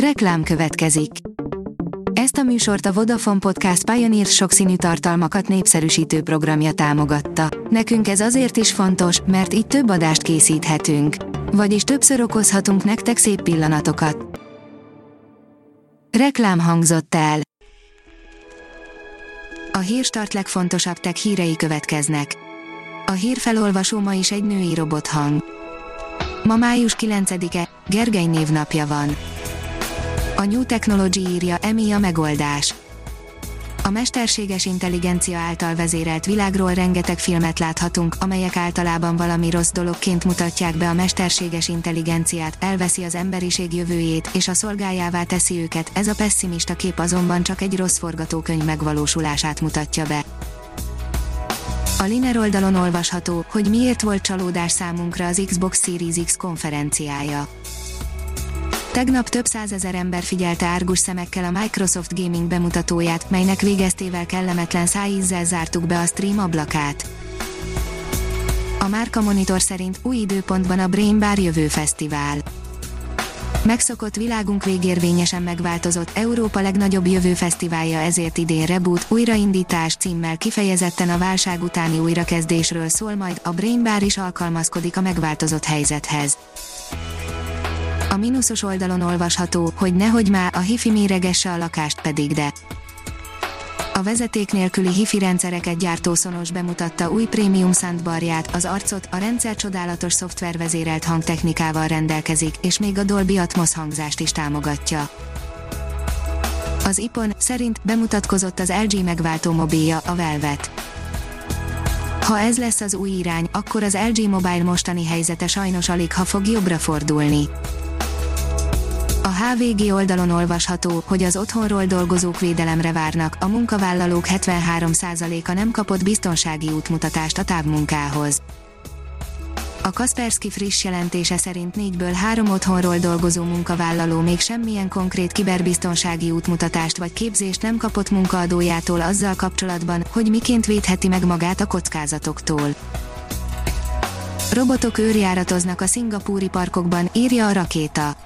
Reklám következik. Ezt a műsort a Vodafone Podcast Pioneer sokszínű tartalmakat népszerűsítő programja támogatta. Nekünk ez azért is fontos, mert így több adást készíthetünk. Vagyis többször okozhatunk nektek szép pillanatokat. Reklám hangzott el. A hírstart legfontosabb tech hírei következnek. A hírfelolvasó ma is egy női robothang. Ma május 9-e, Gergely névnapja van. A New Technology írja, emi a megoldás. A mesterséges intelligencia által vezérelt világról rengeteg filmet láthatunk, amelyek általában valami rossz dologként mutatják be a mesterséges intelligenciát, elveszi az emberiség jövőjét, és a szolgájává teszi őket, ez a pessimista kép azonban csak egy rossz forgatókönyv megvalósulását mutatja be. A Liner oldalon olvasható, hogy miért volt csalódás számunkra az Xbox Series X konferenciája. Tegnap több százezer ember figyelte árgus szemekkel a Microsoft Gaming bemutatóját, melynek végeztével kellemetlen szájízzel zártuk be a stream ablakát. A Márka Monitor szerint új időpontban a Brain Bar Jövő Fesztivál. Megszokott világunk végérvényesen megváltozott Európa legnagyobb jövő fesztiválja ezért idén Reboot, újraindítás címmel kifejezetten a válság utáni újrakezdésről szól majd, a Brain Bar is alkalmazkodik a megváltozott helyzethez. A mínuszos oldalon olvasható, hogy nehogy már a hifi méregesse a lakást pedig de. A vezeték nélküli hifi rendszereket gyártó Sonos bemutatta új prémium soundbarját, az arcot, a rendszer csodálatos szoftvervezérelt hangtechnikával rendelkezik, és még a Dolby Atmos hangzást is támogatja. Az IPON szerint bemutatkozott az LG megváltó mobilja, a Velvet. Ha ez lesz az új irány, akkor az LG Mobile mostani helyzete sajnos alig ha fog jobbra fordulni. HVG oldalon olvasható, hogy az otthonról dolgozók védelemre várnak, a munkavállalók 73%-a nem kapott biztonsági útmutatást a távmunkához. A Kaspersky friss jelentése szerint négyből három otthonról dolgozó munkavállaló még semmilyen konkrét kiberbiztonsági útmutatást vagy képzést nem kapott munkaadójától azzal kapcsolatban, hogy miként védheti meg magát a kockázatoktól. Robotok őrjáratoznak a szingapúri parkokban, írja a rakéta.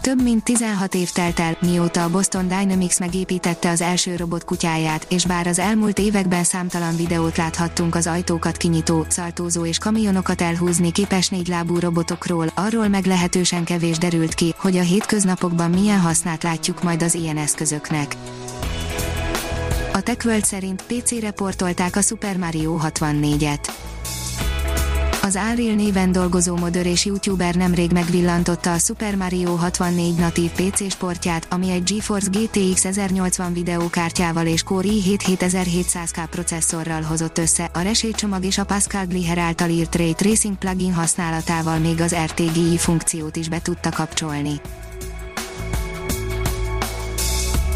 Több mint 16 év telt el, mióta a Boston Dynamics megépítette az első robotkutyáját, és bár az elmúlt években számtalan videót láthattunk az ajtókat kinyitó, szaltózó és kamionokat elhúzni képes négylábú robotokról, arról meglehetősen kevés derült ki, hogy a hétköznapokban milyen hasznát látjuk majd az ilyen eszközöknek. A TechWorld szerint PC-re portolták a Super Mario 64-et. Az Unreal néven dolgozó modör és youtuber nemrég megvillantotta a Super Mario 64 natív PC sportját, ami egy GeForce GTX 1080 videókártyával és Core i7 7700K processzorral hozott össze, a resélycsomag és a Pascal Gliher által írt Ray Tracing plugin használatával még az RTGI funkciót is be tudta kapcsolni.